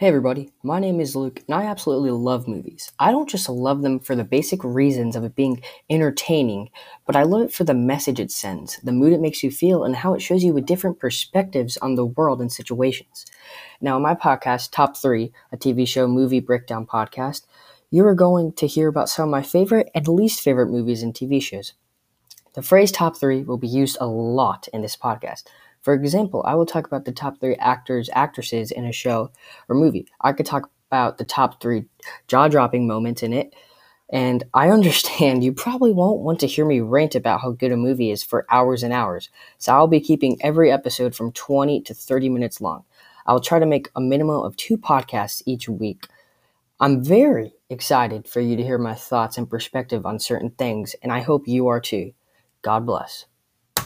Hey everybody, my name is Luke, and I absolutely love movies. I don't just love them for the basic reasons of it being entertaining, but I love it for the message it sends, the mood it makes you feel, and how it shows you with different perspectives on the world and situations. Now, in my podcast, Top 3, a TV show movie breakdown podcast, you are going to hear about some of my favorite and least favorite movies and TV shows. The phrase top 3 will be used a lot in this podcast. For example, I will talk about the top three actors, actresses in a show or movie. I could talk about the top three jaw dropping moments in it. And I understand you probably won't want to hear me rant about how good a movie is for hours and hours. So I'll be keeping every episode from 20 to 30 minutes long. I'll try to make a minimum of two podcasts each week. I'm very excited for you to hear my thoughts and perspective on certain things, and I hope you are too. God bless.